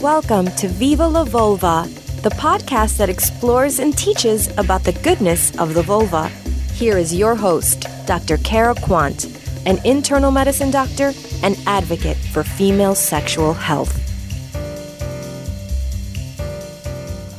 Welcome to Viva la Vulva, the podcast that explores and teaches about the goodness of the vulva. Here is your host, Dr. Cara Quant, an internal medicine doctor and advocate for female sexual health.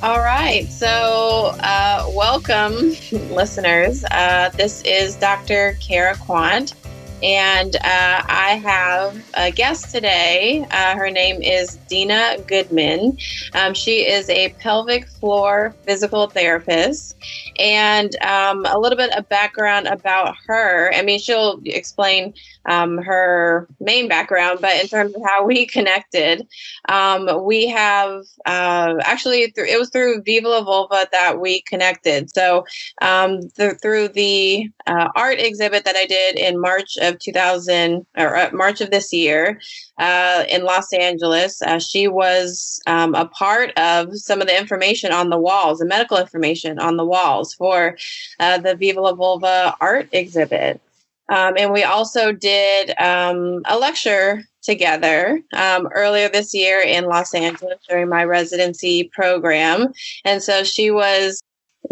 All right. So, uh, welcome, listeners. Uh, this is Dr. Cara Quant. And uh, I have a guest today. Uh, her name is Deena Goodman. Um, she is a pelvic floor physical therapist. And um, a little bit of background about her. I mean, she'll explain um, her main background, but in terms of how we connected, um, we have uh, actually, th- it was through Viva La Vulva that we connected. So, um, th- through the uh, art exhibit that I did in March of 2000 or uh, March of this year uh, in Los Angeles. Uh, she was um, a part of some of the information on the walls, the medical information on the walls for uh, the Viva La Vulva art exhibit. Um, and we also did um, a lecture together um, earlier this year in Los Angeles during my residency program. And so she was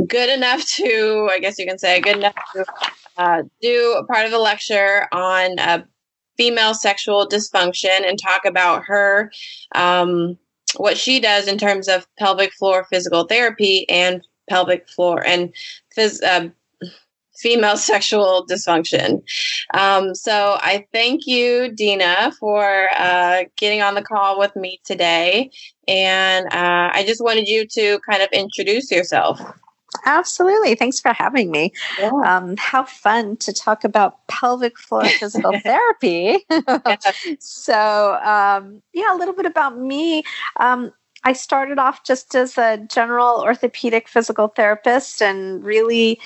good enough to, I guess you can say, good enough to uh, do a part of the lecture on uh, female sexual dysfunction and talk about her, um, what she does in terms of pelvic floor physical therapy and pelvic floor and phys- uh, female sexual dysfunction. Um, so I thank you, Deena, for uh, getting on the call with me today. And uh, I just wanted you to kind of introduce yourself. Absolutely. Thanks for having me. Yeah. Um, how fun to talk about pelvic floor physical therapy. so, um, yeah, a little bit about me. Um, I started off just as a general orthopedic physical therapist and really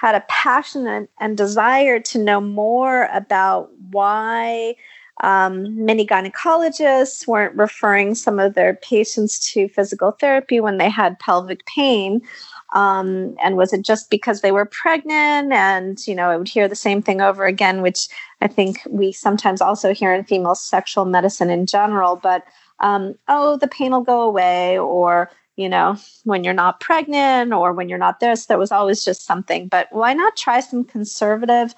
had a passion and, and desire to know more about why um, many gynecologists weren't referring some of their patients to physical therapy when they had pelvic pain. Um, and was it just because they were pregnant? And, you know, I would hear the same thing over again, which I think we sometimes also hear in female sexual medicine in general. But, um, oh, the pain will go away, or, you know, when you're not pregnant, or when you're not this, there was always just something. But why not try some conservative?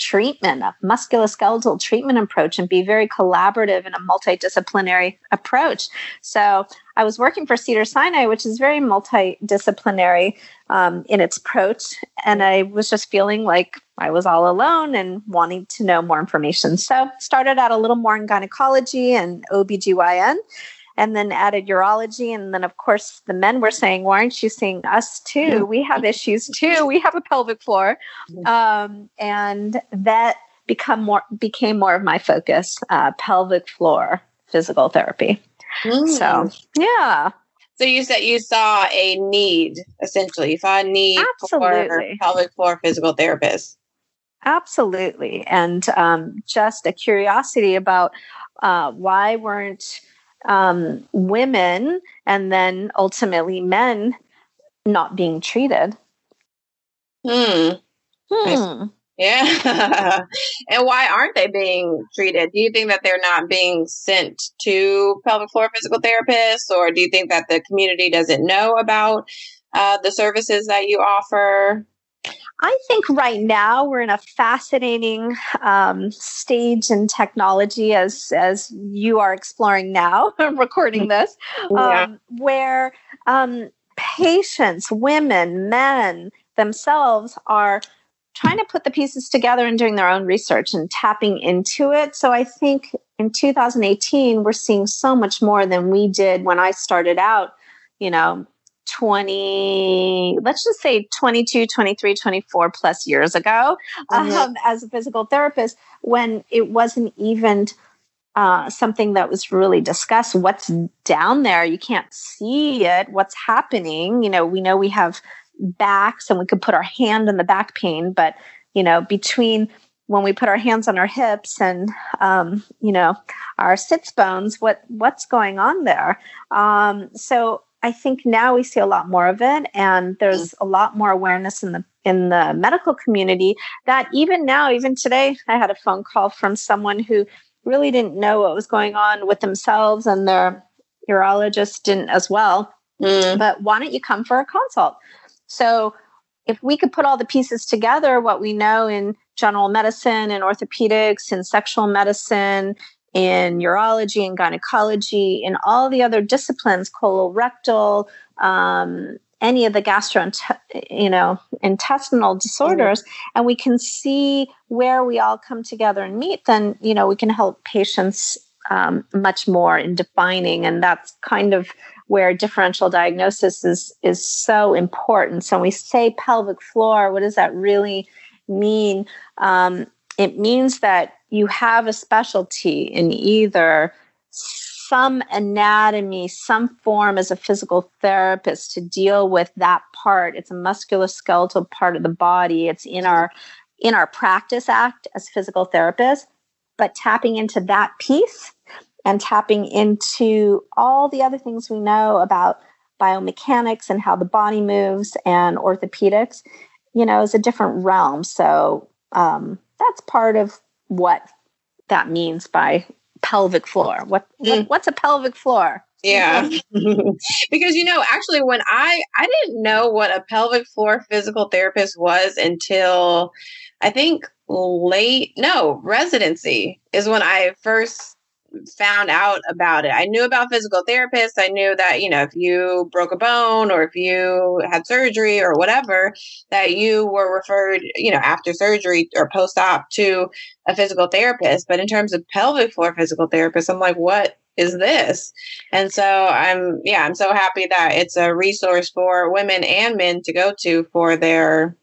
treatment, a musculoskeletal treatment approach, and be very collaborative in a multidisciplinary approach. So I was working for Cedar Sinai, which is very multidisciplinary um, in its approach. And I was just feeling like I was all alone and wanting to know more information. So started out a little more in gynecology and OBGYN and then added urology. And then, of course, the men were saying, Why aren't you seeing us too? We have issues too. We have a pelvic floor. Um, and that become more became more of my focus uh, pelvic floor physical therapy. Mm. So, yeah. So you said you saw a need, essentially. You saw a need Absolutely. for pelvic floor physical therapists. Absolutely. And um, just a curiosity about uh, why weren't um, women and then ultimately men not being treated. Hmm. Hmm. Yeah. and why aren't they being treated? Do you think that they're not being sent to pelvic floor physical therapists, or do you think that the community doesn't know about uh, the services that you offer? I think right now we're in a fascinating um, stage in technology, as as you are exploring now, recording this, yeah. um, where um, patients, women, men themselves are trying to put the pieces together and doing their own research and tapping into it. So I think in 2018 we're seeing so much more than we did when I started out. You know, 20 let's just say 22 23 24 plus years ago mm-hmm. um, as a physical therapist when it wasn't even uh, something that was really discussed what's down there? You can't see it. What's happening? You know we know we have backs and we could put our hand in the back pain but you know between when we put our hands on our hips and um, you know our sits bones what what's going on there? Um, so I think now we see a lot more of it, and there's a lot more awareness in the in the medical community that even now, even today, I had a phone call from someone who really didn't know what was going on with themselves and their urologist didn't as well. Mm. But why don't you come for a consult? So if we could put all the pieces together, what we know in general medicine and orthopedics and sexual medicine in urology and gynecology in all the other disciplines colorectal um, any of the gastro you know intestinal disorders. Mm-hmm. and we can see where we all come together and meet then you know we can help patients um, much more in defining. And that's kind of where differential diagnosis is is so important. So when we say pelvic floor what does that really mean? Um, it means that you have a specialty in either some anatomy, some form as a physical therapist to deal with that part. It's a musculoskeletal part of the body. It's in our in our practice act as physical therapists, but tapping into that piece and tapping into all the other things we know about biomechanics and how the body moves and orthopedics, you know, is a different realm. So um, that's part of what that means by pelvic floor. What, what mm. what's a pelvic floor? Yeah. because you know, actually when I I didn't know what a pelvic floor physical therapist was until I think late no, residency is when I first found out about it. I knew about physical therapists. I knew that, you know, if you broke a bone or if you had surgery or whatever, that you were referred, you know, after surgery or post op to a physical therapist. But in terms of pelvic floor physical therapist, I'm like, what is this? And so I'm, yeah, I'm so happy that it's a resource for women and men to go to for their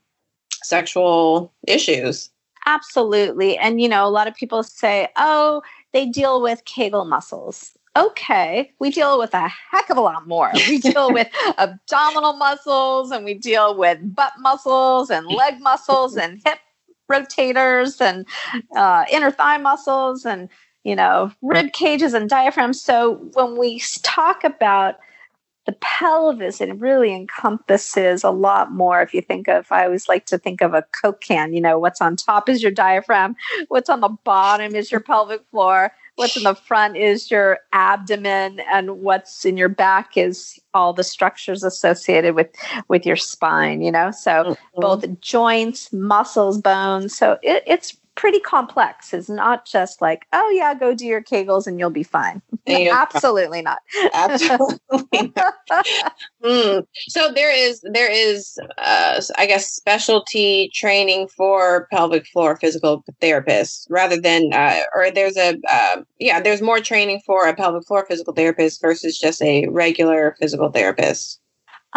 sexual issues. Absolutely. And, you know, a lot of people say, oh, they deal with Kegel muscles. Okay, we deal with a heck of a lot more. We deal with abdominal muscles and we deal with butt muscles and leg muscles and hip rotators and uh, inner thigh muscles and you know rib cages and diaphragms. So when we talk about the pelvis it really encompasses a lot more if you think of i always like to think of a coke can you know what's on top is your diaphragm what's on the bottom is your pelvic floor what's in the front is your abdomen and what's in your back is all the structures associated with with your spine you know so mm-hmm. both joints muscles bones so it, it's pretty complex. It's not just like, oh yeah, go do your Kegels and you'll be fine. Absolutely not. Absolutely. Not. mm. So there is there is uh, I guess specialty training for pelvic floor physical therapists rather than uh, or there's a uh, yeah there's more training for a pelvic floor physical therapist versus just a regular physical therapist.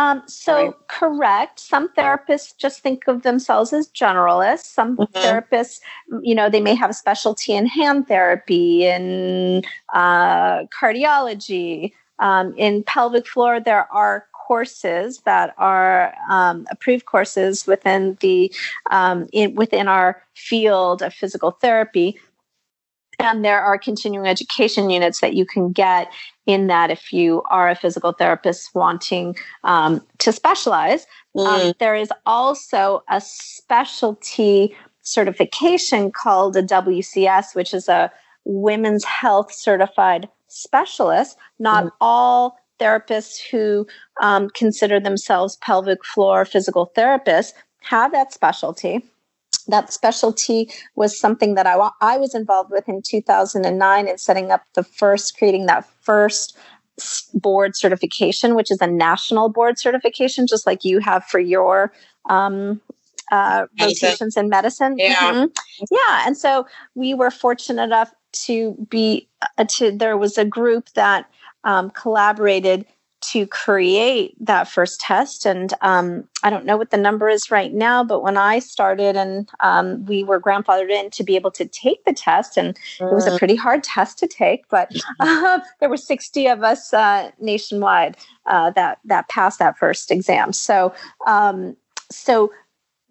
Um, so, right. correct. Some therapists just think of themselves as generalists. Some mm-hmm. therapists, you know, they may have a specialty in hand therapy, in uh, cardiology, um, in pelvic floor. There are courses that are um, approved courses within the um, in, within our field of physical therapy and there are continuing education units that you can get in that if you are a physical therapist wanting um, to specialize. Um, mm. Um, there is also a specialty certification called a WCS, which is a women's health certified specialist. Not mm. all therapists who um, consider themselves pelvic floor physical therapists have that specialty that specialty was something that I, I was involved with in 2009 in setting up the first, creating that first board certification, which is a national board certification, just like you have for your um, uh, rotations in medicine. Yeah. Mm-hmm. Yeah. And so we were fortunate enough to be, uh, to, there was a group that um, collaborated to create that first test. And um, I don't know what the number is right now, but when I started and um, we were grandfathered in to be able to take the test, and it was a mm. pretty hard test to take, but uh, there were 60 of us uh, nationwide uh, that that passed that first exam. So, um, so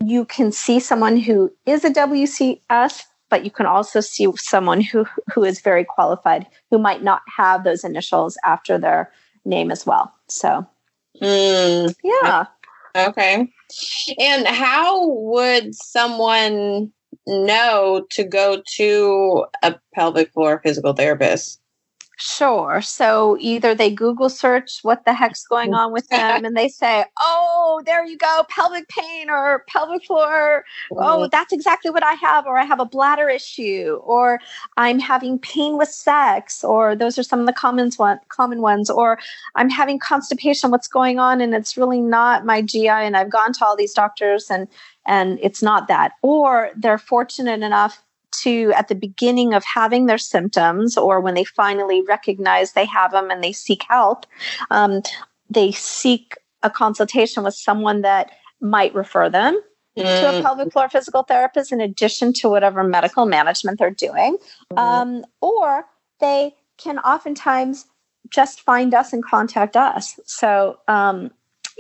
you can see someone who is a WCS but you can also see someone who who is very qualified who might not have those initials after their name as well. So, mm, yeah. Okay. And how would someone know to go to a pelvic floor physical therapist? Sure. So either they Google search what the heck's going on with them and they say, oh, there you go, pelvic pain or pelvic floor. Oh, that's exactly what I have. Or I have a bladder issue or I'm having pain with sex. Or those are some of the common, one, common ones. Or I'm having constipation. What's going on? And it's really not my GI. And I've gone to all these doctors and and it's not that. Or they're fortunate enough to at the beginning of having their symptoms or when they finally recognize they have them and they seek help um, they seek a consultation with someone that might refer them to a mm. pelvic floor physical therapist in addition to whatever medical management they're doing mm. um, or they can oftentimes just find us and contact us so um,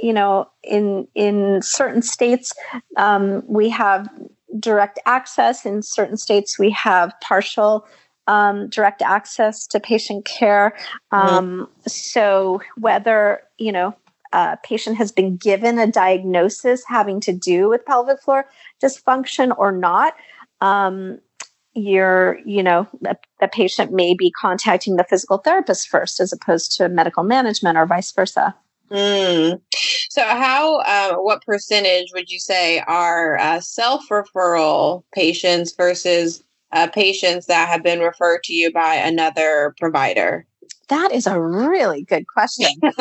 you know in in certain states um, we have direct access. In certain states, we have partial um, direct access to patient care. Mm-hmm. Um, mm-hmm. So whether you know a patient has been given a diagnosis having to do with pelvic floor dysfunction or not. Um, you're, you know, the, the patient may be contacting the physical therapist first as opposed to medical management or vice versa. Mm. So, how, uh, what percentage would you say are uh, self referral patients versus uh, patients that have been referred to you by another provider? That is a really good question.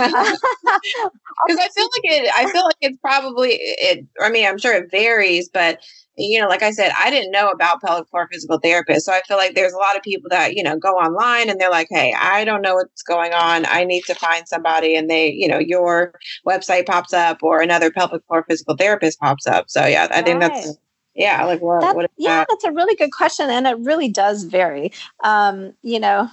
Because I feel like it, I feel like it's probably it. I mean, I'm sure it varies, but you know, like I said, I didn't know about pelvic floor physical therapists. So I feel like there's a lot of people that, you know, go online and they're like, hey, I don't know what's going on. I need to find somebody. And they, you know, your website pops up or another pelvic floor physical therapist pops up. So yeah, I right. think that's yeah like what, that, what yeah that? that's a really good question and it really does vary um, you know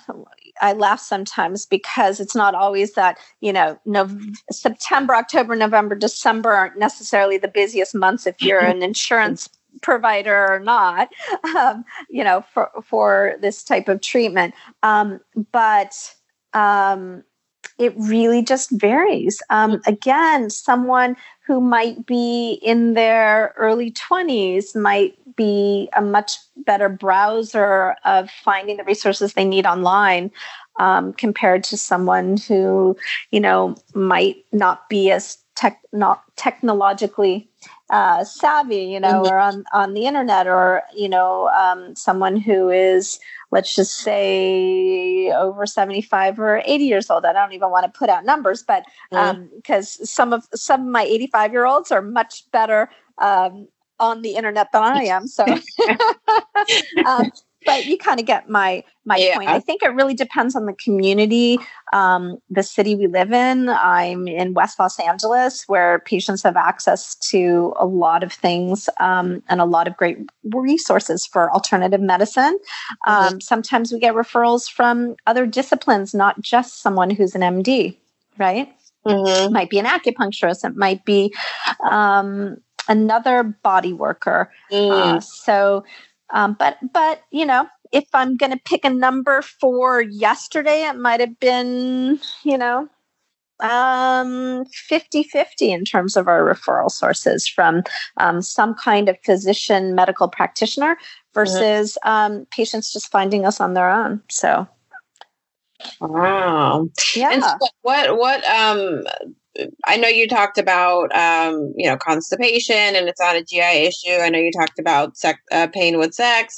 i laugh sometimes because it's not always that you know no, september october november december aren't necessarily the busiest months if you're an insurance provider or not, um, you know, for for this type of treatment. Um, but um, it really just varies. Um, again, someone who might be in their early 20s might be a much better browser of finding the resources they need online um, compared to someone who, you know, might not be as tech, not technologically uh, savvy, you know, mm-hmm. or on, on the internet, or, you know, um, someone who is, let's just say, over 75 or 80 years old. I don't even want to put out numbers, but because um, some of some of my 85 year olds are much better um, on the internet than I am. So, um, but you kind of get my my yeah. point. I think it really depends on the community, um, the city we live in. I'm in West Los Angeles, where patients have access to a lot of things um, and a lot of great resources for alternative medicine. Mm-hmm. Um, sometimes we get referrals from other disciplines, not just someone who's an MD, right? Mm-hmm. It might be an acupuncturist. It might be um, another body worker. Mm. Uh, so um, but but you know, if I'm going to pick a number for yesterday, it might have been you know um 50 50 in terms of our referral sources from um, some kind of physician medical practitioner versus mm-hmm. um, patients just finding us on their own. So wow. Yeah and so what what um I know you talked about, um, you know, constipation and it's not a GI issue. I know you talked about sex, uh, pain with sex.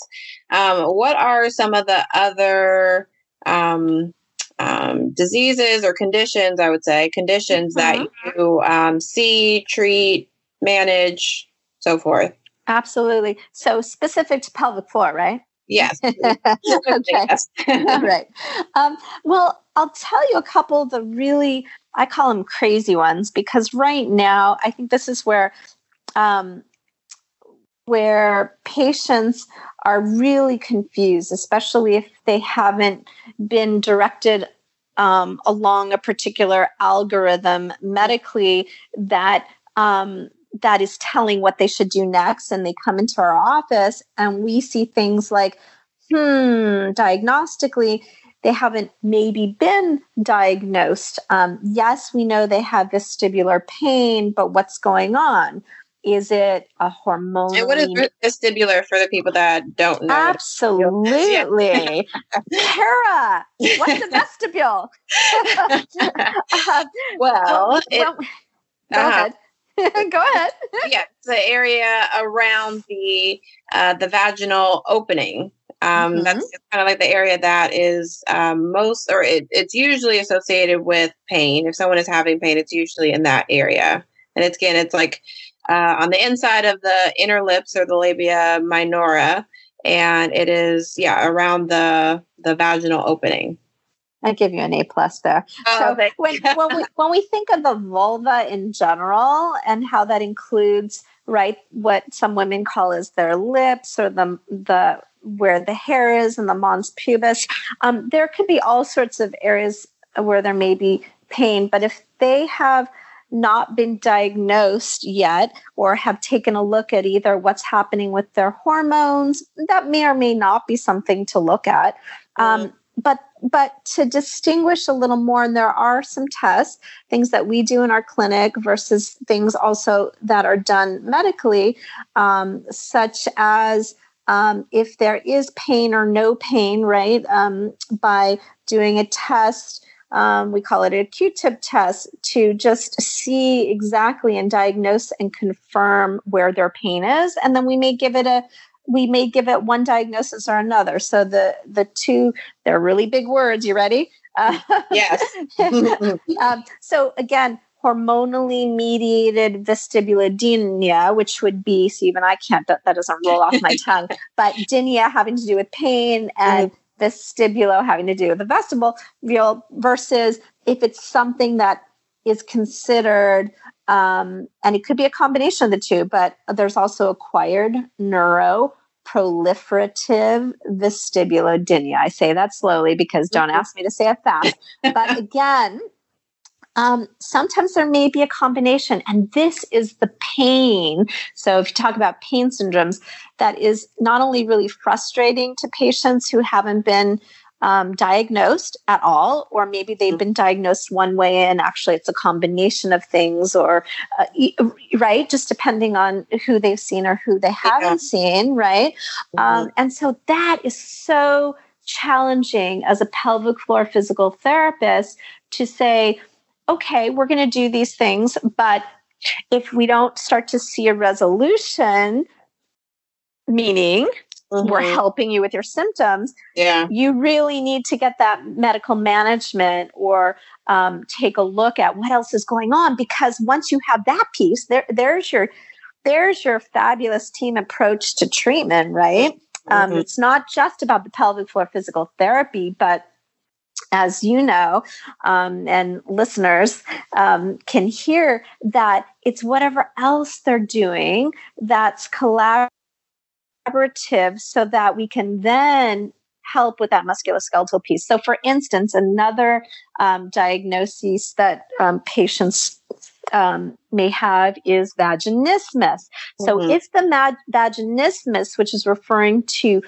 Um, what are some of the other um, um diseases or conditions, I would say, conditions mm-hmm. that you um, see, treat, manage, so forth? Absolutely. So specific to pelvic floor, right? Yes. okay. yes. All right. Um, well, I'll tell you a couple of the really I call them crazy ones because right now I think this is where um, where patients are really confused, especially if they haven't been directed um, along a particular algorithm medically that um, that is telling what they should do next, and they come into our office and we see things like, hmm, diagnostically, they haven't maybe been diagnosed. Um, yes, we know they have vestibular pain, but what's going on? Is it a hormone? And what is vestibular for the people that don't know? Absolutely. Cara, what's the vestibule? uh, well, it, go uh-huh. ahead. Go ahead. yeah, the area around the uh, the vaginal opening. Um, mm-hmm. That's kind of like the area that is um, most, or it, it's usually associated with pain. If someone is having pain, it's usually in that area. And it's again, it's like uh, on the inside of the inner lips or the labia minora, and it is yeah around the the vaginal opening. I give you an A plus there. Oh, so when, when we when we think of the vulva in general and how that includes right what some women call as their lips or the the where the hair is and the mons pubis, um, there could be all sorts of areas where there may be pain. But if they have not been diagnosed yet or have taken a look at either what's happening with their hormones, that may or may not be something to look at. Um, mm-hmm. but but to distinguish a little more, and there are some tests, things that we do in our clinic versus things also that are done medically, um, such as um, if there is pain or no pain, right, um, by doing a test um, we call it a Q-tip test to just see exactly and diagnose and confirm where their pain is, and then we may give it a we may give it one diagnosis or another. So the the two they're really big words. You ready? Uh, yes. um, so again, hormonally mediated vestibulodynia, which would be, so even I can't, that, that doesn't roll off my tongue, but dynia having to do with pain and mm-hmm vestibulo having to do with the vestibule versus if it's something that is considered um, and it could be a combination of the two but there's also acquired neuro proliferative vestibulodynia i say that slowly because don't mm-hmm. ask me to say it fast but again um, sometimes there may be a combination, and this is the pain. So, if you talk about pain syndromes, that is not only really frustrating to patients who haven't been um, diagnosed at all, or maybe they've mm-hmm. been diagnosed one way and actually it's a combination of things, or uh, right, just depending on who they've seen or who they haven't yeah. seen, right? Mm-hmm. Um, and so that is so challenging as a pelvic floor physical therapist to say, okay, we're going to do these things, but if we don't start to see a resolution, meaning mm-hmm. we're helping you with your symptoms, yeah. you really need to get that medical management or um, take a look at what else is going on. Because once you have that piece, there, there's your there's your fabulous team approach to treatment, right? Um, mm-hmm. Um, it's not just about the pelvic floor physical therapy, but as you know, um, and listeners um, can hear, that it's whatever else they're doing that's collaborative so that we can then help with that musculoskeletal piece. So, for instance, another um, diagnosis that um, patients um, may have is vaginismus. So, mm-hmm. if the mag- vaginismus, which is referring to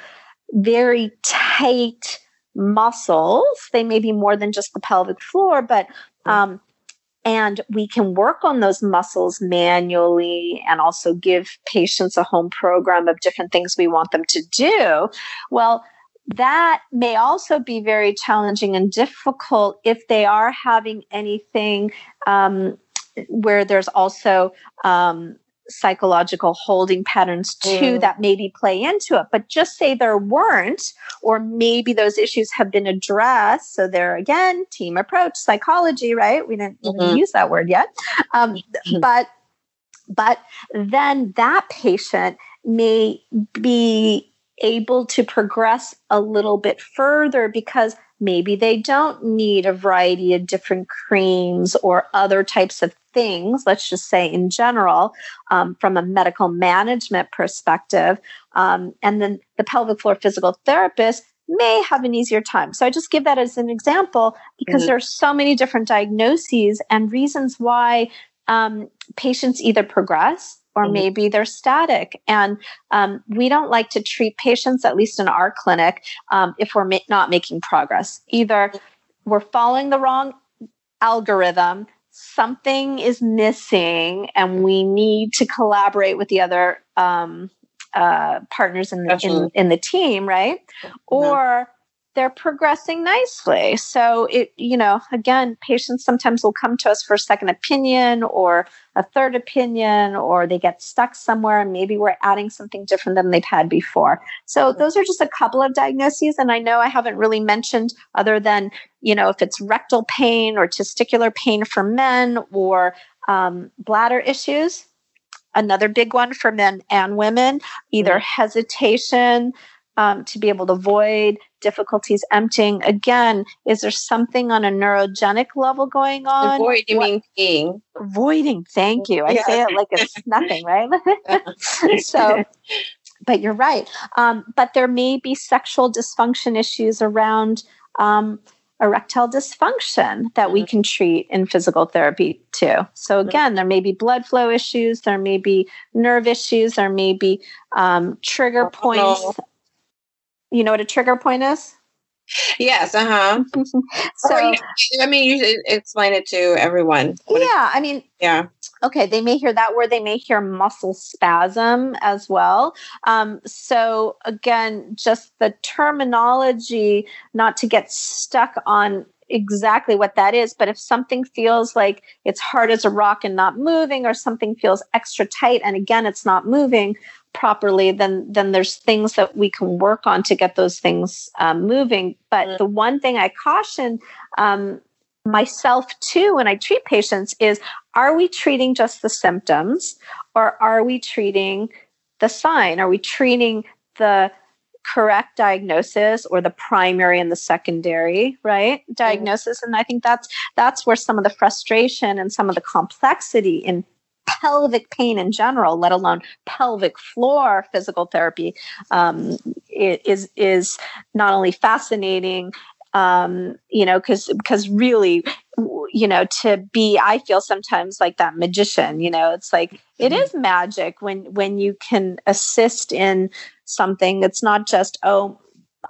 very tight muscles. They may be more than just the pelvic floor, but um, and we can work on those muscles manually and also give patients a home program of different things we want them to do. Well, that may also be very challenging and difficult if they are having anything um, where there's also um, psychological holding patterns too mm. that maybe play into it. But just say there weren't, or maybe those issues have been addressed. So they're again team approach psychology, right? We didn't mm-hmm. even use that word yet. Um, but but then that patient may be able to progress a little bit further because maybe they don't need a variety of different creams or other types of things, let's just say in general, um, from a medical management perspective. Um, and then the pelvic floor physical therapist may have an easier time. So I just give that as an example because mm-hmm. there are so many different diagnoses and reasons why um, patients either progress or mm-hmm. maybe they're static. And um, we don't like to treat patients, at least in our clinic, um, if we're ma- not making progress. Either we're following the wrong algorithm something is missing and we need to collaborate with the other um, uh, partners in the, in, in, the team, right? Mm-hmm. Or they're progressing nicely. So it, you know, again, patients sometimes will come to us for a second opinion or a third opinion, or they get stuck somewhere and maybe we're adding something different than they've had before. So those are just a couple of diagnoses. And I know I haven't really mentioned other than, you know, if it's rectal pain or testicular pain for men or um, bladder issues. Another big one for men and women, either mm-hmm. hesitation, um, to be able to void, difficulties emptying. Again, is there something on a neurogenic level going on? Void, you what? mean peeing. Voiding, thank you. I yeah. say it like it's nothing, right? so, but you're right. Um, but there may be sexual dysfunction issues around. Um, erectile dysfunction that we mm-hmm. can treat in physical therapy too. So mm-hmm. again, there may be blood flow issues, there may be nerve issues, there may be um, trigger points you know what a trigger point is? Yes, uh huh. so, I mean, you explain it to everyone. yeah, I mean, yeah. Okay, they may hear that word. They may hear muscle spasm as well. Um, so again, just the terminology, not to get stuck on exactly what that is, but if something feels like it's hard as a rock and not moving, or something feels extra tight and again it's not moving, properly, then then there's things that we can work on to get those things um, moving. But mm-hmm. the one thing I caution um, myself too when I treat patients is: Are we treating just the symptoms, or are we treating the sign? Are we treating the correct diagnosis or the primary and the secondary right mm-hmm. diagnosis and i think that's that's where some of the frustration and some of the complexity in pelvic pain in general, let alone pelvic floor physical therapy, um, is is not only fascinating. Um, you know, because because really, you know, to be, I feel sometimes like that magician. You know, it's like it mm-hmm. is magic when when you can assist in something. It's not just oh,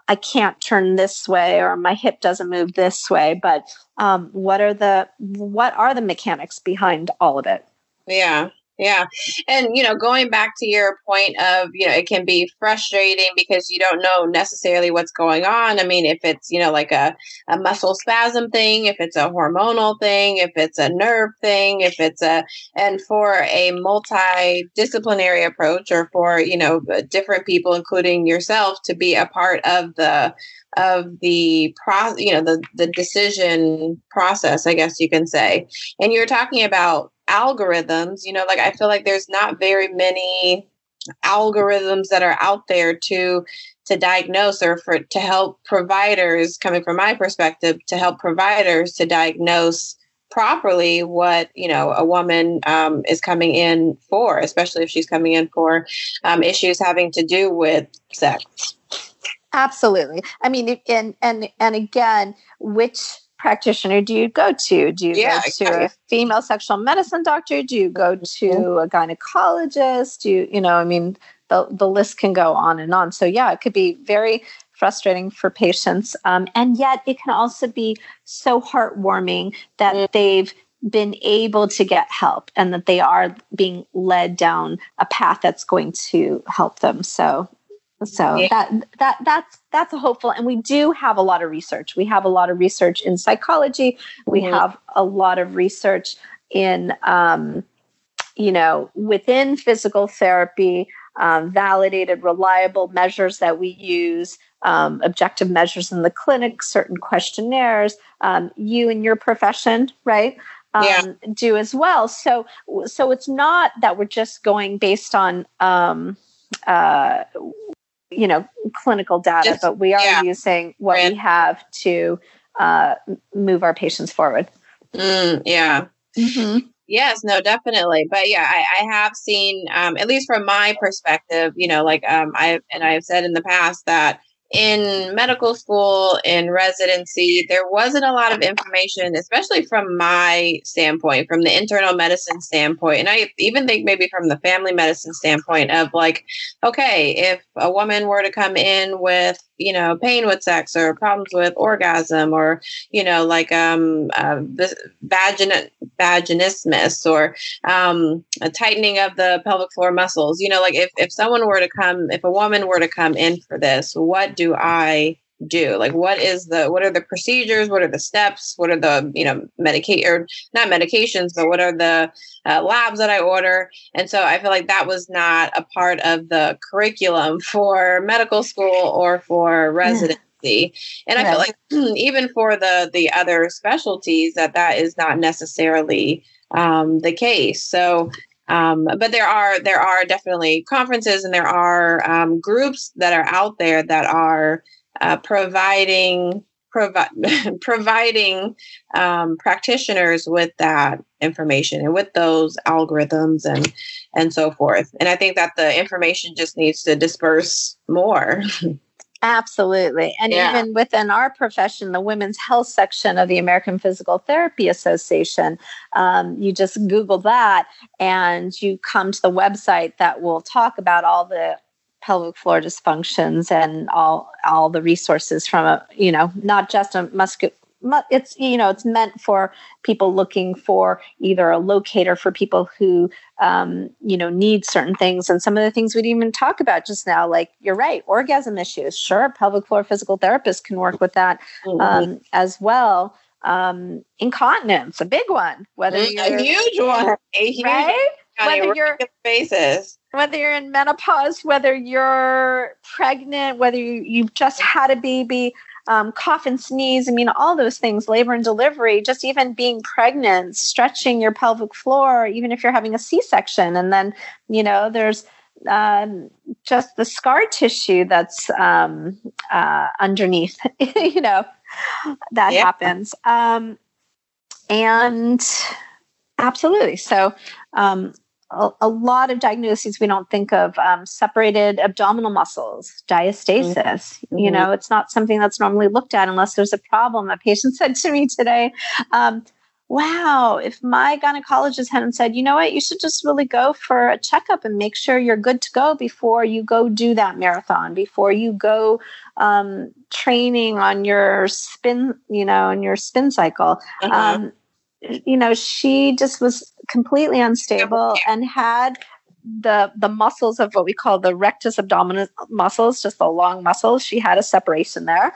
I can't turn this way or my hip doesn't move this way, but um, what are the what are the mechanics behind all of it? Yeah. Yeah. And, you know, going back to your point of, you know, it can be frustrating because you don't know necessarily what's going on. I mean, if it's, you know, like a, a muscle spasm thing, if it's a hormonal thing, if it's a nerve thing, if it's a, and for a multidisciplinary approach or for, you know, different people, including yourself, to be a part of the, of the pro you know the the decision process i guess you can say and you're talking about algorithms you know like i feel like there's not very many algorithms that are out there to to diagnose or for to help providers coming from my perspective to help providers to diagnose properly what you know a woman um, is coming in for especially if she's coming in for um, issues having to do with sex. Absolutely. I mean and and and again which practitioner do you go to? Do you yeah, go to a female sexual medicine doctor? Do you go to mm-hmm. a gynecologist? Do you, you know, I mean, the, the list can go on and on. So, yeah, it could be very frustrating for patients. Um, and yet, it can also be so heartwarming that mm-hmm. they've been able to get help and that they are being led down a path that's going to help them. So, so yeah. that that that's that's a hopeful and we do have a lot of research we have a lot of research in psychology we mm-hmm. have a lot of research in um, you know within physical therapy um, validated reliable measures that we use um, objective measures in the clinic certain questionnaires um, you and your profession right um, yeah. do as well so so it's not that we're just going based on um, uh, you know clinical data Just, but we are yeah. using what Brand. we have to uh, move our patients forward mm, yeah mm-hmm. yes no definitely but yeah i, I have seen um, at least from my perspective you know like um, i and i've said in the past that in medical school, in residency, there wasn't a lot of information, especially from my standpoint, from the internal medicine standpoint. And I even think maybe from the family medicine standpoint of like, okay, if a woman were to come in with, you know, pain with sex or problems with orgasm or, you know, like um, uh, vagin- vaginismus or um, a tightening of the pelvic floor muscles, you know, like if, if someone were to come, if a woman were to come in for this, what do I do? Like, what is the, what are the procedures? What are the steps? What are the, you know, medicate or not medications, but what are the uh, labs that I order? And so I feel like that was not a part of the curriculum for medical school or for residency. And I feel like even for the the other specialties that that is not necessarily um, the case. So um, but there are there are definitely conferences and there are um, groups that are out there that are uh, providing provi- providing um, practitioners with that information and with those algorithms and and so forth. And I think that the information just needs to disperse more. Absolutely. And yeah. even within our profession, the women's health section of the American Physical Therapy Association, um, you just Google that and you come to the website that will talk about all the pelvic floor dysfunctions and all all the resources from a you know not just a muscular it's you know it's meant for people looking for either a locator for people who um, you know need certain things. And some of the things we didn't even talk about just now like you're right orgasm issues. Sure pelvic floor physical therapists can work with that mm-hmm. um, as well. Um, incontinence a big one whether mm, you're a huge one a huge right? whether you're basis whether you're in menopause whether you're pregnant whether you, you've just had a baby um, cough and sneeze. I mean, all those things, labor and delivery, just even being pregnant, stretching your pelvic floor, even if you're having a C section. And then, you know, there's um, just the scar tissue that's um, uh, underneath, you know, that yeah. happens. Um, and absolutely. So, um, a, a, lot of diagnoses we don't think of um, separated abdominal muscles diastasis. Mm-hmm. you know it's not something that's normally looked at unless there's a problem. A patient said to me today um, wow if my gynecologist hadn't said you know what? You should just really go for a checkup and make sure you're good to go before you go do that marathon before you go um, training on your spin you know on your spin cycle uh-huh. You know she just was completely unstable and had the the muscles of what we call the rectus abdominis muscles, just the long muscles. She had a separation there,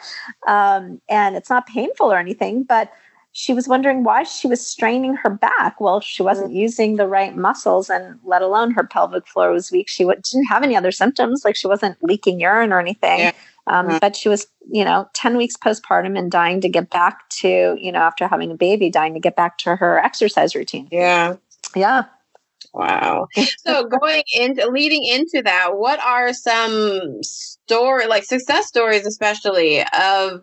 um, and it's not painful or anything, but she was wondering why she was straining her back. Well, she wasn't mm. using the right muscles, and let alone her pelvic floor was weak. She w- didn't have any other symptoms, like she wasn't leaking urine or anything. Yeah. Um, mm-hmm. But she was, you know, 10 weeks postpartum and dying to get back to, you know, after having a baby, dying to get back to her exercise routine. Yeah. Yeah. Wow. So going into leading into that, what are some story like success stories especially of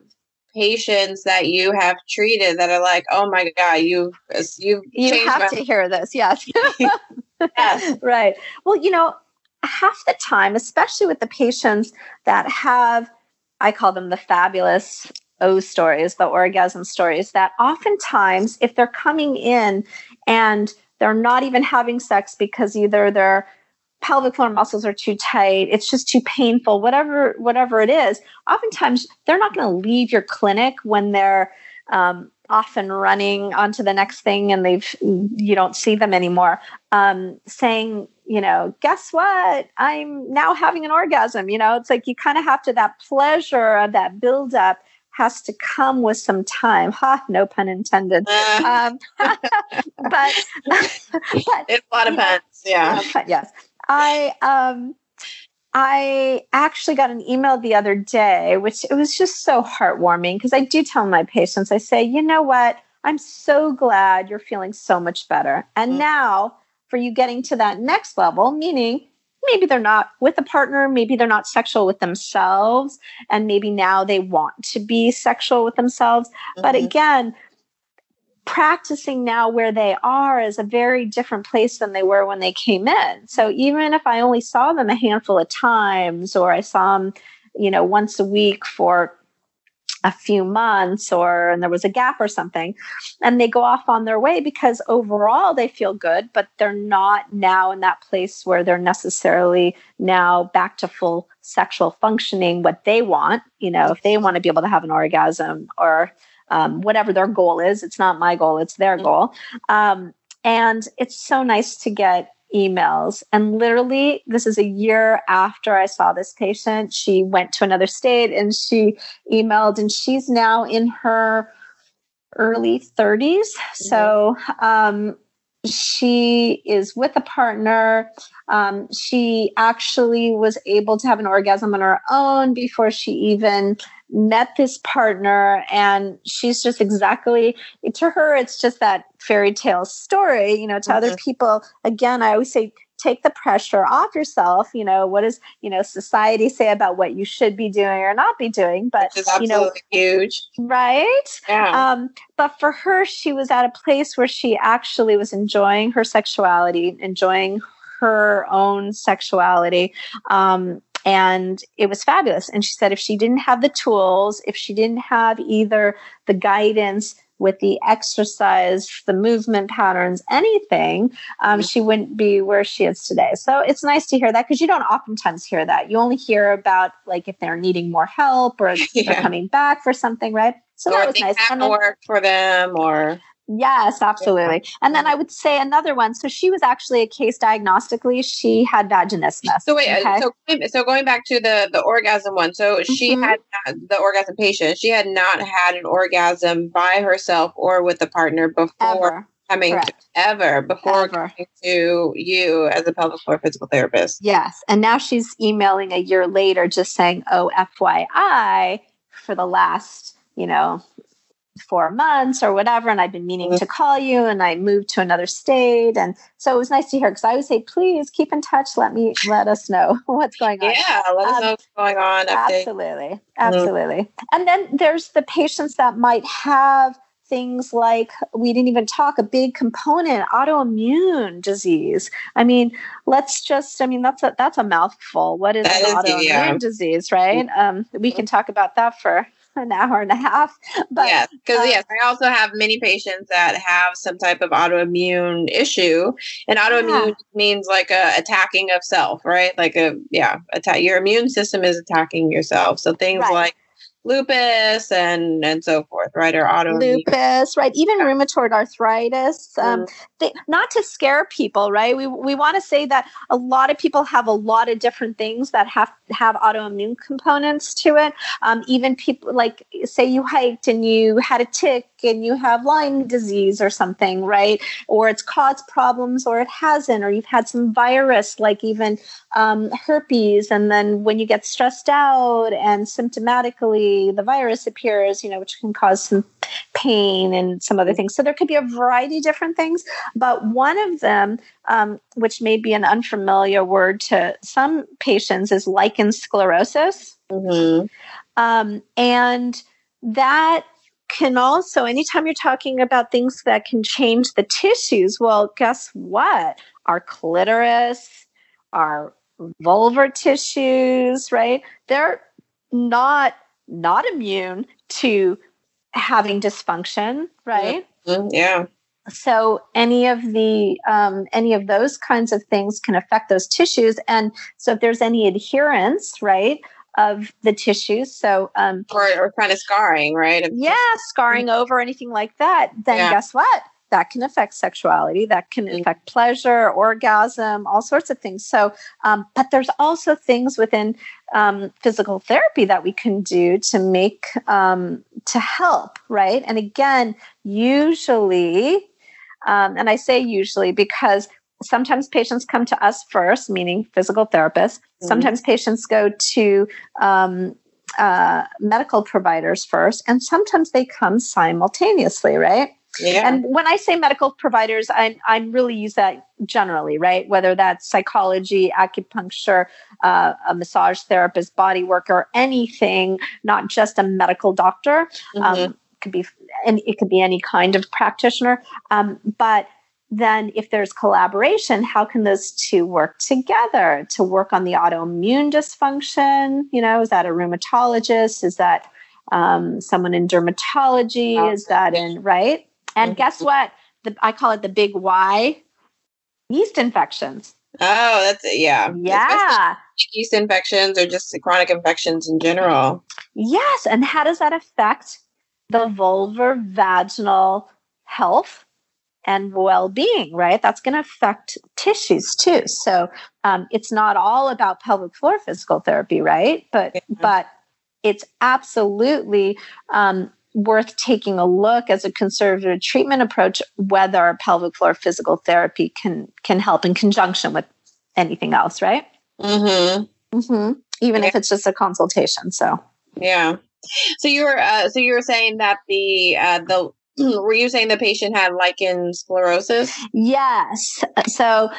patients that you have treated that are like, "Oh my god, you you you have my- to hear this." Yes. yes. Right. Well, you know, half the time, especially with the patients that have I call them the fabulous O stories, the orgasm stories, that oftentimes if they're coming in and they're not even having sex because either their pelvic floor muscles are too tight it's just too painful whatever whatever it is oftentimes they're not going to leave your clinic when they're um, off and running onto the next thing and they've you don't see them anymore. Um, saying you know guess what i'm now having an orgasm you know it's like you kind of have to that pleasure of that build up has to come with some time. Ha, no pun intended. Uh. Um, but, but it's a lot of puns. Yeah. yes. I um I actually got an email the other day, which it was just so heartwarming because I do tell my patients, I say, you know what? I'm so glad you're feeling so much better. And mm. now for you getting to that next level, meaning maybe they're not with a partner, maybe they're not sexual with themselves, and maybe now they want to be sexual with themselves. Mm-hmm. But again, practicing now where they are is a very different place than they were when they came in. So even if I only saw them a handful of times or I saw them you know, once a week for a few months or and there was a gap or something and they go off on their way because overall they feel good but they're not now in that place where they're necessarily now back to full sexual functioning what they want you know if they want to be able to have an orgasm or um, whatever their goal is it's not my goal it's their mm-hmm. goal um, and it's so nice to get emails. And literally, this is a year after I saw this patient. She went to another state and she emailed, and she's now in her early 30s. Mm-hmm. So, um, she is with a partner. Um, she actually was able to have an orgasm on her own before she even met this partner and she's just exactly to her it's just that fairy tale story you know to mm-hmm. other people again i always say take the pressure off yourself you know what does you know society say about what you should be doing or not be doing but you know huge right yeah. um but for her she was at a place where she actually was enjoying her sexuality enjoying her own sexuality um, and it was fabulous. And she said if she didn't have the tools, if she didn't have either the guidance with the exercise, the movement patterns, anything, um, she wouldn't be where she is today. So it's nice to hear that because you don't oftentimes hear that. You only hear about like if they're needing more help or yeah. they're coming back for something, right? So or that was nice. And then, work for them or Yes, absolutely. And then I would say another one. So she was actually a case diagnostically. She had vaginismus. So wait, uh, okay? so so going back to the the orgasm one. So she mm-hmm. had the orgasm patient. She had not had an orgasm by herself or with a partner before. Ever. Coming to, ever before ever. coming to you as a pelvic floor physical therapist. Yes. And now she's emailing a year later just saying, oh, FYI, for the last, you know, four months or whatever and i've been meaning to call you and i moved to another state and so it was nice to hear because i would say please keep in touch. Let me let us know what's going on. Yeah let us um, know what's going on update. absolutely absolutely mm-hmm. and then there's the patients that might have things like we didn't even talk a big component autoimmune disease. I mean let's just i mean that's a that's a mouthful. What is that an is, autoimmune yeah. disease right? Um, we can talk about that for an hour and a half. But yes, because uh, yes, I also have many patients that have some type of autoimmune issue, and autoimmune yeah. means like a attacking of self, right? Like a yeah, attack. Your immune system is attacking yourself. So things right. like lupus and and so forth, right? Or auto lupus, right? Even rheumatoid arthritis. Um, mm. they, not to scare people, right? We we want to say that a lot of people have a lot of different things that have have autoimmune components to it. Um, even people like say you hiked and you had a tick and you have Lyme disease or something, right? Or it's caused problems or it hasn't, or you've had some virus like even um, herpes, and then when you get stressed out and symptomatically the virus appears, you know, which can cause some pain and some other things. So there could be a variety of different things, but one of them, um, which may be an unfamiliar word to some patients, is lichen sclerosis. Mm-hmm. Um, and that can also, anytime you're talking about things that can change the tissues, well, guess what? Our clitoris, our vulvar tissues, right? They're not not immune to having dysfunction, right? Mm-hmm. Yeah. So any of the um, any of those kinds of things can affect those tissues, and so if there's any adherence, right, of the tissues, so um, or, or kind of scarring, right? Yeah, scarring over anything like that. Then yeah. guess what? that can affect sexuality, that can mm. affect pleasure, orgasm, all sorts of things. So, um, but there's also things within um, physical therapy that we can do to make um, to help, right? And again, usually, um, and I say usually because sometimes patients come to us first, meaning physical therapists. Mm. Sometimes patients go to um, uh, medical providers first, and sometimes they come simultaneously, right? Yeah. And when I say medical providers, I'm I'm really use that generally, right? Whether that's psychology, acupuncture, uh, a massage therapist, body worker, anything, not just a medical doctor. Mm-hmm. Um, could be and it could be any kind of practitioner. Um, but then if there's collaboration, how can those two work together to work on the autoimmune dysfunction? You know, is that a rheumatologist? Is that um, someone in dermatology? Oh, is that in right? And mm-hmm. guess what? The, I call it the big Y yeast infections. Oh, that's it. Yeah. Yeah. yeast infections or just chronic infections in general. Yes. And how does that affect the vulvar vaginal health and well-being right? That's going to affect tissues too. So um, it's not all about pelvic floor physical therapy right? But but it's absolutely um, worth taking a look as a conservative treatment approach whether pelvic floor physical therapy can can help in conjunction with anything else right? Mm-hmm. Mm-hmm. even yeah. if it's just a consultation so. Yeah. So you were uh, so you were saying that the uh, the were you saying the patient had lichen sclerosis? Yes. So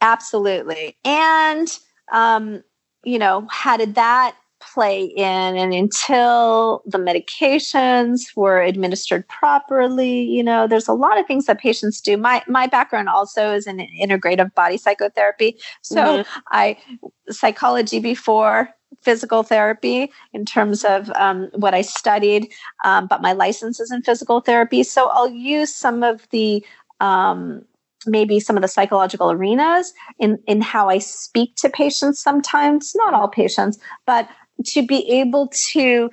absolutely. And um, you know, how did that play in and until the medications were administered properly you know there's a lot of things that patients do my my background also is in integrative body psychotherapy so mm-hmm. i psychology before physical therapy in terms of um, what I studied, um, but my license is in physical therapy. So I'll use some of the um, maybe some of the psychological arenas in in how I speak to patients. Sometimes, not all patients, but to be able to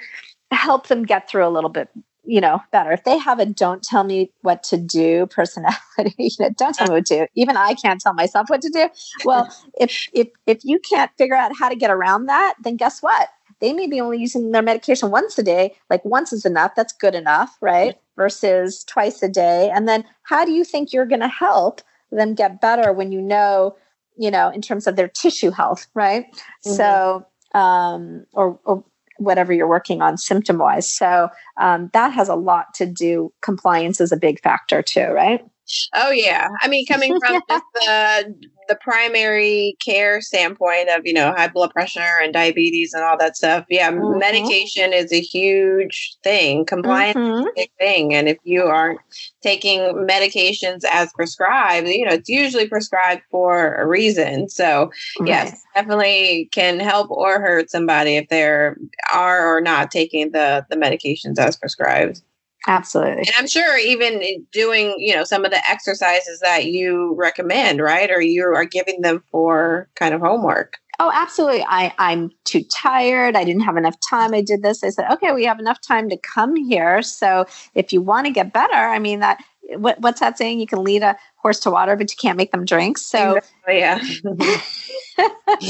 help them get through a little bit you know better. If they have a don't tell me what to do personality. You know don't tell me what to do. Even i can't tell myself what to do. Well if if if you can't figure out how to get around that then guess what? They may be only using their medication once a day. Like once is enough. That's good enough right? Versus twice a day. And then how do you think you're going to help them get better when you know you know in terms of their tissue health right? Mm-hmm. so um or, or whatever you're working on symptom wise. So um, that has a lot to do. Compliance is a big factor too, right? Oh yeah, I mean, coming from just the the primary care standpoint of you know high blood pressure and diabetes and all that stuff, yeah, mm-hmm. medication is a huge thing. Compliance mm-hmm. is a big thing, and if you aren't taking medications as prescribed, you know, it's usually prescribed for a reason. So right. yes, definitely can help or hurt somebody if they're are or not taking the the medications as prescribed. Absolutely. And I'm sure even doing, you know, some of the exercises that you recommend, right? Or you are giving them for kind of homework. Oh, absolutely. I, I'm too tired. I didn't have enough time. I did this. I said, okay, we have enough time to come here. So if you want to get better, I mean, that what, what's that saying? You can lead a horse to water, but you can't make them drink. So, yeah.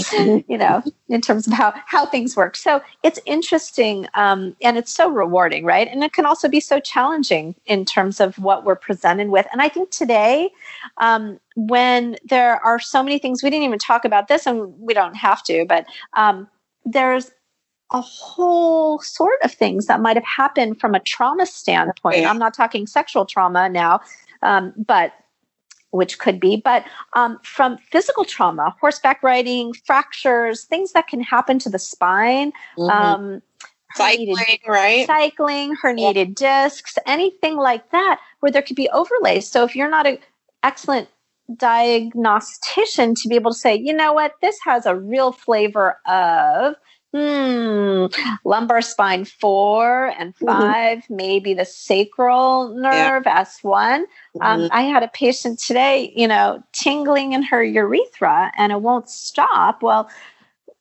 you know, in terms of how how things work. So it's interesting, um, and it's so rewarding, right? And it can also be so challenging in terms of what we're presented with. And I think today, um, when there are so many things we didn't even talk about this, and we don't have to, but um, there's a whole sort of things that might have happened from a trauma standpoint. I'm not talking sexual trauma now, um, but which could be, but um, from physical trauma, horseback riding, fractures, things that can happen to the spine. Mm-hmm. Um, cycling, right? Cycling, herniated yeah. discs, anything like that, where there could be overlays. So if you're not an excellent diagnostician to be able to say, you know what, this has a real flavor of Hmm, lumbar spine four and mm-hmm. 5 mm-hmm. maybe the sacral nerve yeah. S1. Um, mm-hmm. I had a patient today, you know, tingling in her urethra and it won't stop. Well,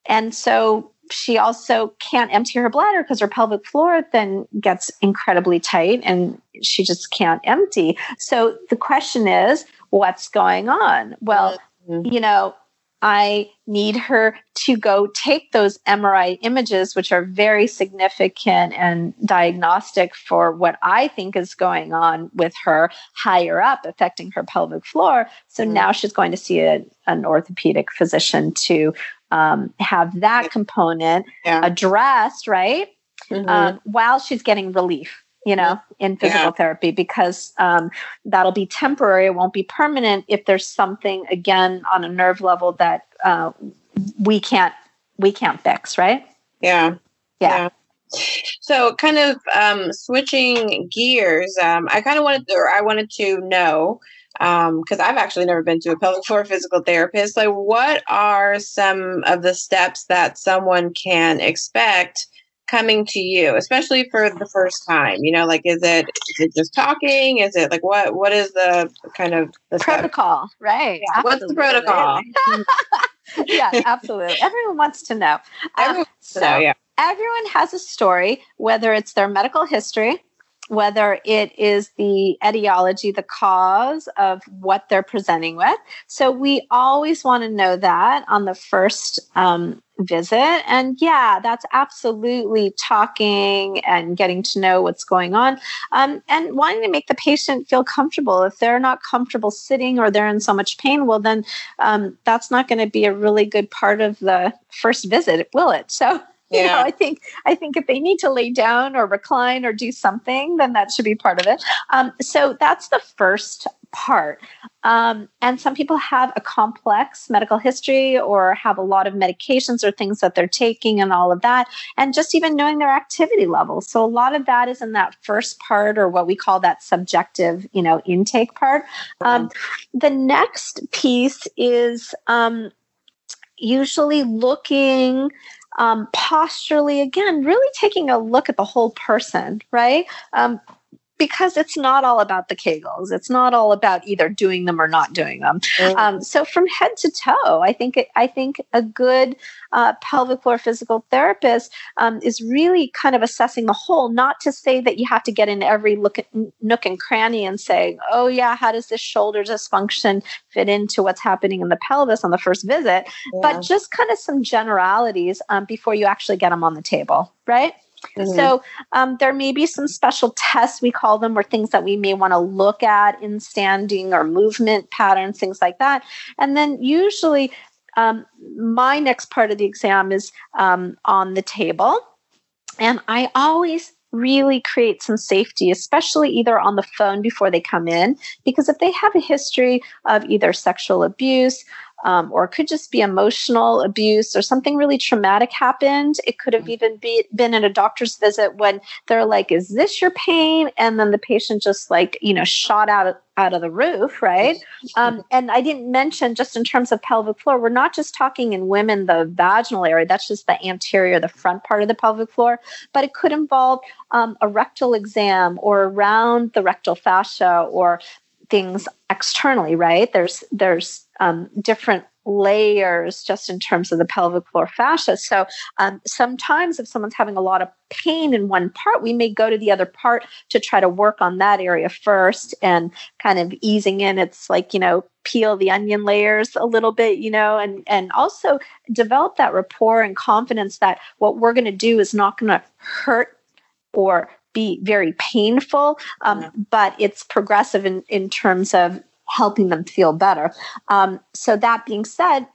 and so she also can't empty her bladder because her pelvic floor then gets incredibly tight and she just can't empty. So the question is, what's going on? Well, mm-hmm. you know, I need her to go take those MRI images, which are very significant and diagnostic for what I think is going on with her higher up, affecting her pelvic floor. So mm-hmm. now she's going to see a, an orthopedic physician to um, have that component yeah. addressed, right? Mm-hmm. Um, while she's getting relief you know, in physical yeah. therapy because um, that'll be temporary. It won't be permanent if there's something again on a nerve level that uh, we can't we can't fix, right? Yeah. Yeah. yeah. So, kind of um, switching gears, um, I kind of wanted, to, or I wanted to know because um, I've actually never been to a pelvic floor physical therapist. Like, what are some of the steps that someone can expect coming to you, especially for the first time? You know, like, is it is it just talking? Is it like what what is the kind of the protocol? Right. Yeah. What's the protocol? yeah, absolutely. Everyone wants to know. Everyone um, wants to know. Yeah. Everyone has a story, whether it's their medical history whether it is the etiology, the cause of what they're presenting with. So we always want to know that on the first um, visit. And yeah, that's absolutely talking and getting to know what's going on um, and wanting to make the patient feel comfortable. If they're not comfortable sitting or they're in so much pain, well, then um, that's not going to be a really good part of the first visit, will it? So yeah. you know i think i think if they need to lay down or recline or do something then that should be part of it um, so that's the first part um, and some people have a complex medical history or have a lot of medications or things that they're taking and all of that and just even knowing their activity levels so a lot of that is in that first part or what we call that subjective you know intake part um, mm-hmm. the next piece is um, usually looking um, posturally, again, really taking a look at the whole person, right? Um, because it's not all about the kegels it's not all about either doing them or not doing them mm. um, so from head to toe i think i think a good uh, pelvic floor physical therapist um, is really kind of assessing the whole not to say that you have to get in every look at, nook and cranny and say oh yeah how does this shoulder dysfunction fit into what's happening in the pelvis on the first visit yeah. but just kind of some generalities um, before you actually get them on the table right Mm-hmm. So um, there may be some special tests, we call them, or things that we may want to look at in standing or movement patterns, things like that. And then usually um, my next part of the exam is um, on the table. And I always really create some safety, especially either on the phone before they come in, because if they have a history of either sexual abuse, um, or it could just be emotional abuse or something really traumatic happened. It could have mm-hmm. even be, been in a doctor's visit when they're like, "Is this your pain?" And then the patient just like you know shot out of, out of the roof, right? Um, and I didn't mention just in terms of pelvic floor, we're not just talking in women the vaginal area. That's just the anterior, the front part of the pelvic floor, but it could involve um, a rectal exam or around the rectal fascia or things externally, right? There's there's um, different layers just in terms of the pelvic floor fascia. So um, sometimes if someone's having a lot of pain in one part, we may go to the other part to try to work on that area first and kind of easing in. It's like, you know, peel the onion layers a little bit, you know, and and also develop that rapport and confidence that what we're going to do is not going to hurt or be very painful, um, yeah. but it's progressive in, in terms of helping them feel better. Um, so, that being said,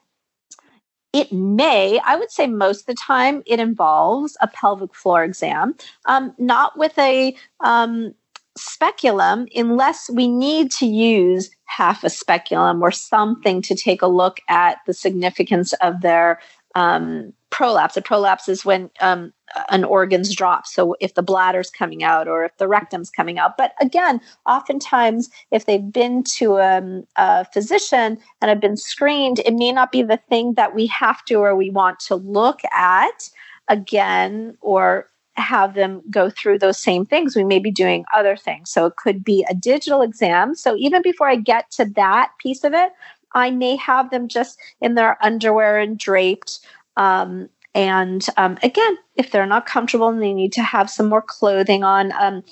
it may, I would say most of the time, it involves a pelvic floor exam, um, not with a um, speculum, unless we need to use half a speculum or something to take a look at the significance of their um, prolapse. A prolapse is when um, an organ's drop. So if the bladder's coming out or if the rectum's coming out. But again, oftentimes, if they've been to um, a physician and have been screened, it may not be the thing that we have to or we want to look at again or have them go through those same things. We may be doing other things. So it could be a digital exam. So even before I get to that piece of it, I may have them just in their underwear and draped. Um, and um, again, if they're not comfortable and they need to have some more clothing on, um,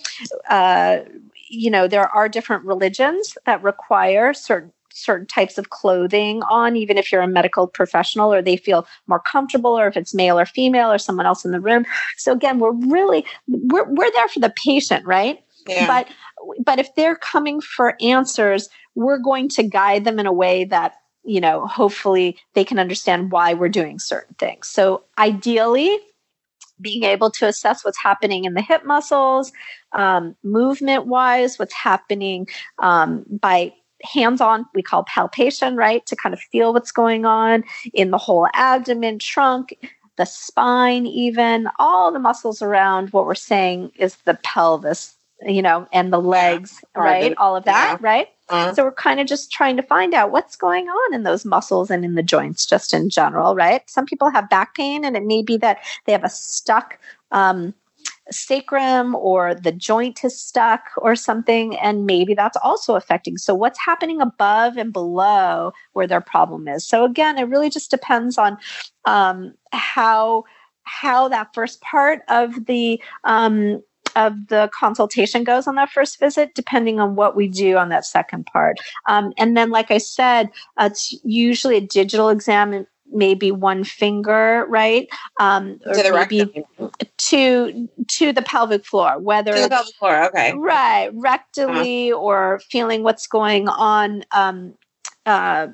uh, you know, there are different religions that require certain certain types of clothing on, even if you're a medical professional or they feel more comfortable, or if it's male or female or someone else in the room. So again, we're really we're we're there for the patient, right? Yeah. But but if they're coming for answers, we're going to guide them in a way that you know hopefully they can understand why we're doing certain things so ideally being able to assess what's happening in the hip muscles um, movement wise what's happening um, by hands on we call palpation right to kind of feel what's going on in the whole abdomen trunk the spine even all the muscles around what we're saying is the pelvis you know and the legs yeah. right all of that yeah. right Uh-huh. So we're kind of just trying to find out what's going on in those muscles and in the joints, just in general, right? Some people have back pain, and it may be that they have a stuck. Um, sacrum or the joint is stuck or something and maybe that's also affecting so what's happening above and below where their problem is so again it really just depends on um, how how that first part of the um, of the consultation goes on that first visit, depending on what we do on that second part. Um, and then, like I said, uh, it's usually a digital exam maybe one finger, right? Um, to the maybe to to the pelvic floor, whether to the pelvic floor, okay, right, rectally uh-huh. or feeling what's going on um, uh,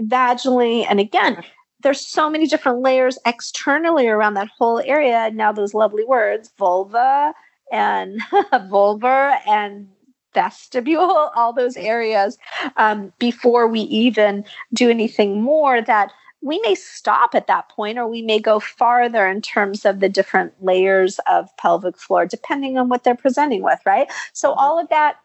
vaginally, and again. There's so many different layers externally around that whole area. Now, those lovely words, vulva and vulvar and vestibule, all those areas, um, before we even do anything more that we may stop at that point or we may go farther in terms of the different layers of pelvic floor depending on what they're presenting with right so mm-hmm. all of that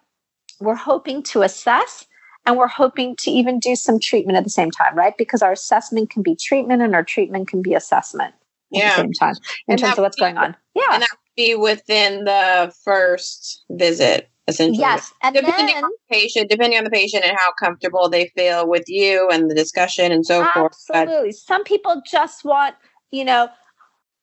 we're hoping to assess and we're hoping to even do some treatment at the same time right because our assessment can be treatment and our treatment can be assessment at yeah. the same time in and terms of what's be, going on yeah and that be within the first visit essentially. Yes, and depending then, on the patient, depending on the patient and how comfortable they feel with you and the discussion and so absolutely. forth. Absolutely. Some people just want, you know,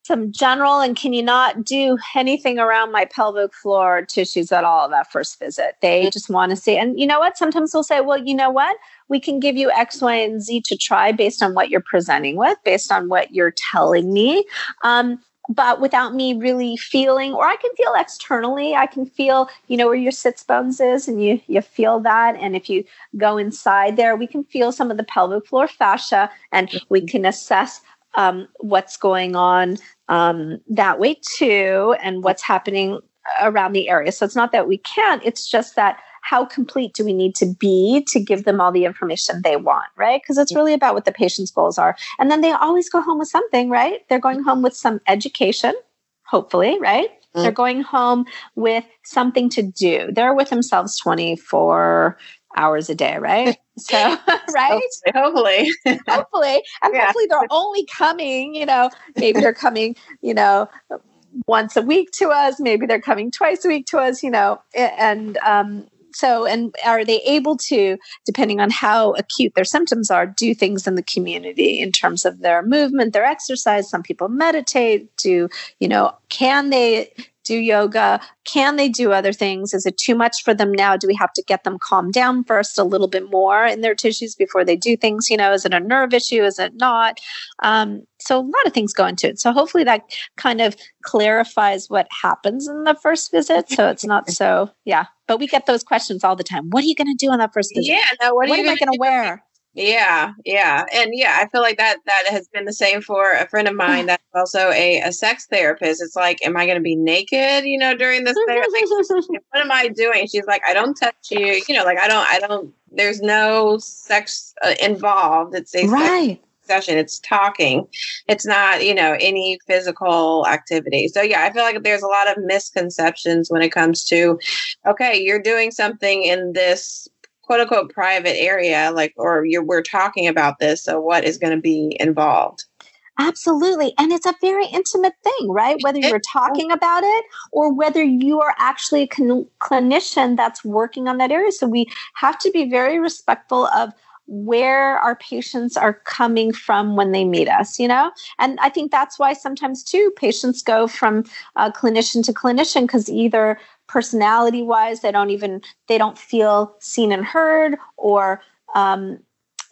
some general and can you not do anything around my pelvic floor tissues at all that first visit they mm-hmm. just want to see and you know what sometimes they'll say well you know what we can give you x y and z to try based on what you're presenting with based on what you're telling me um, but without me really feeling or i can feel externally i can feel you know where your sits bones is and you you feel that. And if you go inside there we can feel some of the pelvic floor fascia and we mm-hmm. can assess um, what's going on um, that way too and what's happening around the area. So it's not that we can't it's just that how complete do we need to be to give them all the information they want, right? Because it's really about what the patient's goals are. And then they always go home with something, right? They're going home with some education, hopefully, right? Mm. They're going home with something to do. They're with themselves 24 hours a day, right? So, right? Hopefully. hopefully. And yeah. hopefully they're only coming, you know, maybe they're coming, you know, once a week to us, maybe they're coming twice a week to us, you know, and um, so and are they able to depending on how acute their symptoms are do things in the community in terms of their movement their exercise some people meditate do you know can they do yoga? Can they do other things? Is it too much for them now? Do we have to get them calmed down first a little bit more in their tissues before they do things? You know, is it a nerve issue? Is it not? Um, so a lot of things go into it. So hopefully that kind of clarifies what happens in the first visit. So it's not so, yeah. But we get those questions all the time. What are you going to do on that first visit? Yeah. No, what, what am I going to wear? Yeah, yeah. And yeah, I feel like that that has been the same for a friend of mine that's also a, a sex therapist. It's like, am I going to be naked, you know, during this therapy? what am I doing? She's like, I don't touch you. You know, like I don't, I don't, there's no sex uh, involved. It's a right. Session. It's talking. It's not, you know, any physical activity. So yeah, I feel like there's a lot of misconceptions when it comes to, okay, you're doing something in this quote unquote private area like or you're we're talking about this so what is going to be involved Absolutely. And it's a very intimate thing, right? Whether you're talking about it or whether you are actually a cl- clinician that's working on that area. So we have to be very respectful of where our patients are coming from when they meet us, you know? And I think that's why sometimes too patients go from uh, clinician to clinician because either personality wise they don't even they don't feel seen and heard or um,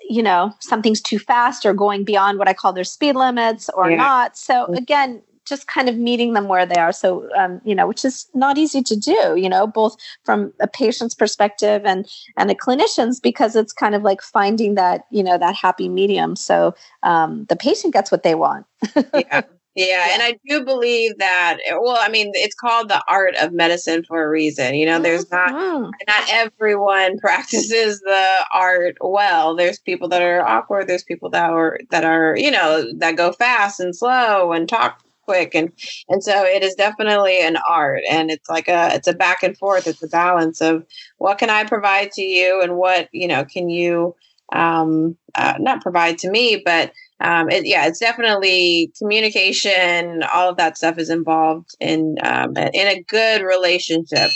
you know something's too fast or going beyond what i call their speed limits or yeah. not so mm. again just kind of meeting them where they are so um, you know which is not easy to do you know both from a patient's perspective and and a clinician's because it's kind of like finding that you know that happy medium so um, the patient gets what they want yeah yeah, and I do believe that. Well, I mean, it's called the art of medicine for a reason. You know, there's not mm-hmm. not everyone practices the art well. There's people that are awkward. There's people that are that are you know that go fast and slow and talk quick and and so it is definitely an art and it's like a it's a back and forth it's a balance of what can i provide to you and what you know can you um uh, not provide to me but um it, yeah it's definitely communication all of that stuff is involved in um in a good relationship.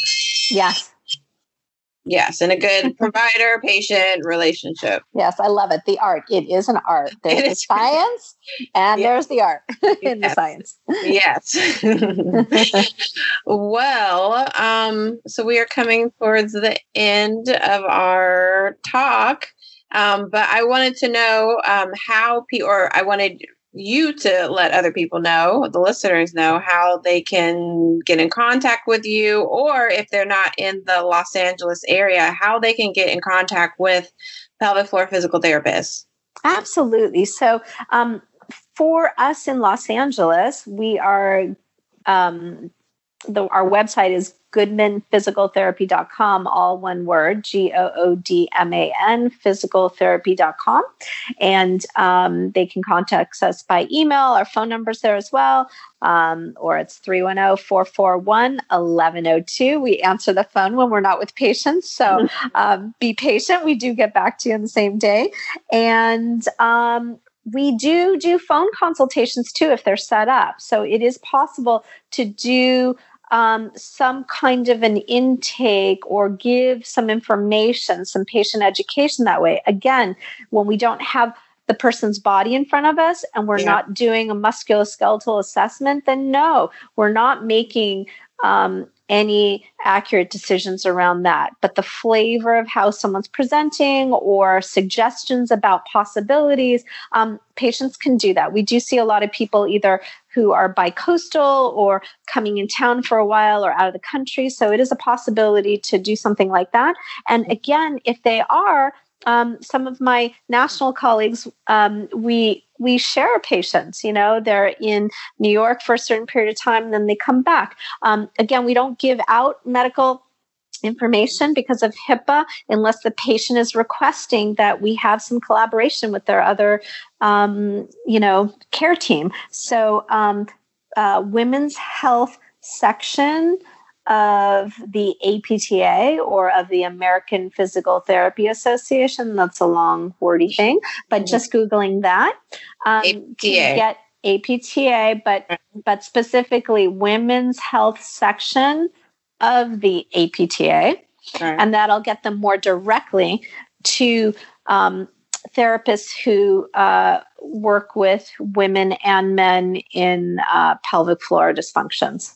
Yes Yes, and a good provider patient relationship. Yes, I love it. The art. It is an art. There's the science and yes. there's the art in yes. the science. yes. well, um, so we are coming towards the end of our talk. Um, but I wanted to know um, how people, or I wanted you to let other people know, the listeners know, how they can get in contact with you, or if they're not in the Los Angeles area, how they can get in contact with pelvic floor physical therapists. Absolutely. So, um, for us in Los Angeles, we are um, the, our website is goodmanphysicaltherapy.com, all one word, G O O D M A N, physicaltherapy.com. And um, they can contact us by email. Our phone number's there as well. Um, or it's 310 441 1102. We answer the phone when we're not with patients. So um, be patient. We do get back to you on the same day. And um, we do do phone consultations too if they're set up. So it is possible to do um, some kind of an intake or give some information, some patient education that way. Again, when we don't have the person's body in front of us and we're yeah. not doing a musculoskeletal assessment, then no, we're not making um, any accurate decisions around that. But the flavor of how someone's presenting or suggestions about possibilities, um, patients can do that. We do see a lot of people either who are bi-coastal or coming in town for a while or out of the country. So it is a possibility to do something like that. And again, if they are, um, some of my national colleagues, um, we we share patients. You know, they're in New York for a certain period of time, then they come back. Um, again, we don't give out medical information because of HIPAA unless the patient is requesting that we have some collaboration with their other, um, you know, care team. So, um, uh, women's health section of the APTA or of the American Physical Therapy Association. That's a long, wordy thing, but mm-hmm. just Googling that um, get APTA, but but specifically Women's Health section of the APTA, right. and that'll get them more directly to um, therapists who uh, work with women and men in uh, pelvic floor dysfunctions.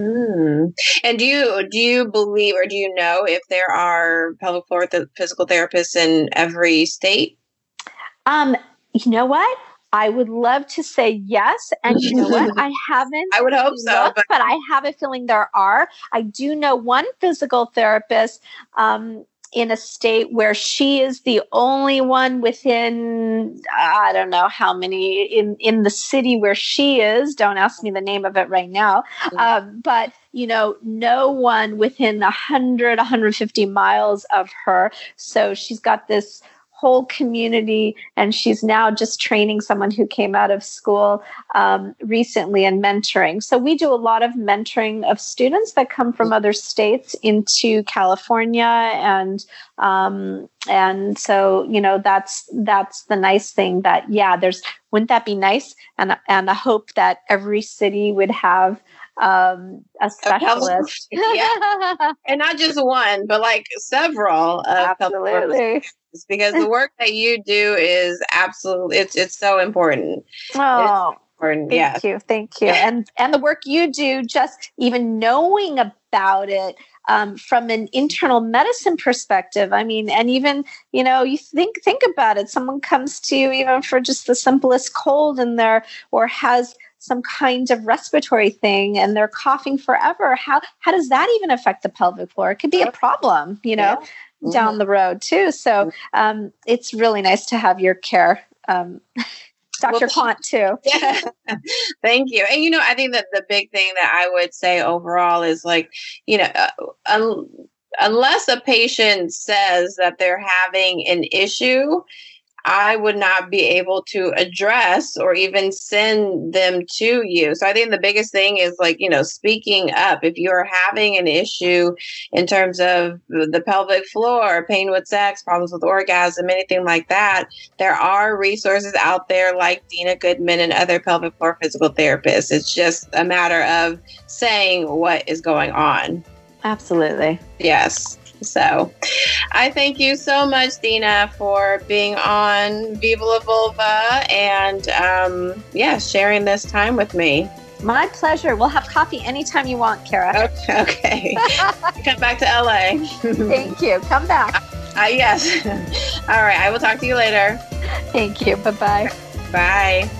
Mm. And do you do you believe or do you know if there are pelvic floor th- physical therapists in every state? Um, you know what? I would love to say yes, and you know what? I haven't. I would hope looked, so, but-, but I have a feeling there are. I do know one physical therapist um, in a state where she is the only one within i don't know how many in in the city where she is. Don't ask me the name of it right now. Mm-hmm. um, but you know no one within 100 150 miles of her. So she's got this whole community and she's now just training someone who came out of school um, recently and mentoring. So we do a lot of mentoring of students that come from other states into california and um, and so you know that's that's the nice thing that yeah there's wouldn't that be nice? And and i hope that every city would have um, a specialist. yeah. and not just one, but like several. Absolutely. Because the work that you do is absolutely, it's, it's so important. Oh, important. Yeah thank yeah. you. Thank you. And, and the work you do, just even knowing about it, um, from an internal medicine perspective i mean and even you know you think think about it someone comes to you even for just the simplest cold in there or has some kind of respiratory thing and they're coughing forever how how does that even affect the pelvic floor it could be a problem you know yeah. down mm-hmm. the road too so mm-hmm. um, it's really nice to have your care um, Dr. Well, Quant too. Yeah. Thank you. And you know, I think that the big thing that I would say overall is like, you know, uh, un- unless a patient says that they're having an issue, I would not be able to address or even send them to you. So I think the biggest thing is like, you know, speaking up. If you're having an issue in terms of the pelvic floor, pain with sex, problems with orgasm, anything like that, there are resources out there like Deena Goodman and other pelvic floor physical therapists. It's just a matter of saying what is going on. Absolutely. Yes. So I thank you so much, Deena, for being on Viva La Vulva and um, yeah, sharing this time with me. My pleasure. We'll have coffee anytime you want, Cara. Okay. okay. Come back to LA. Thank you. Come back. Uh, yes. All right. I will talk to you later. Thank you. Bye-bye. Bye.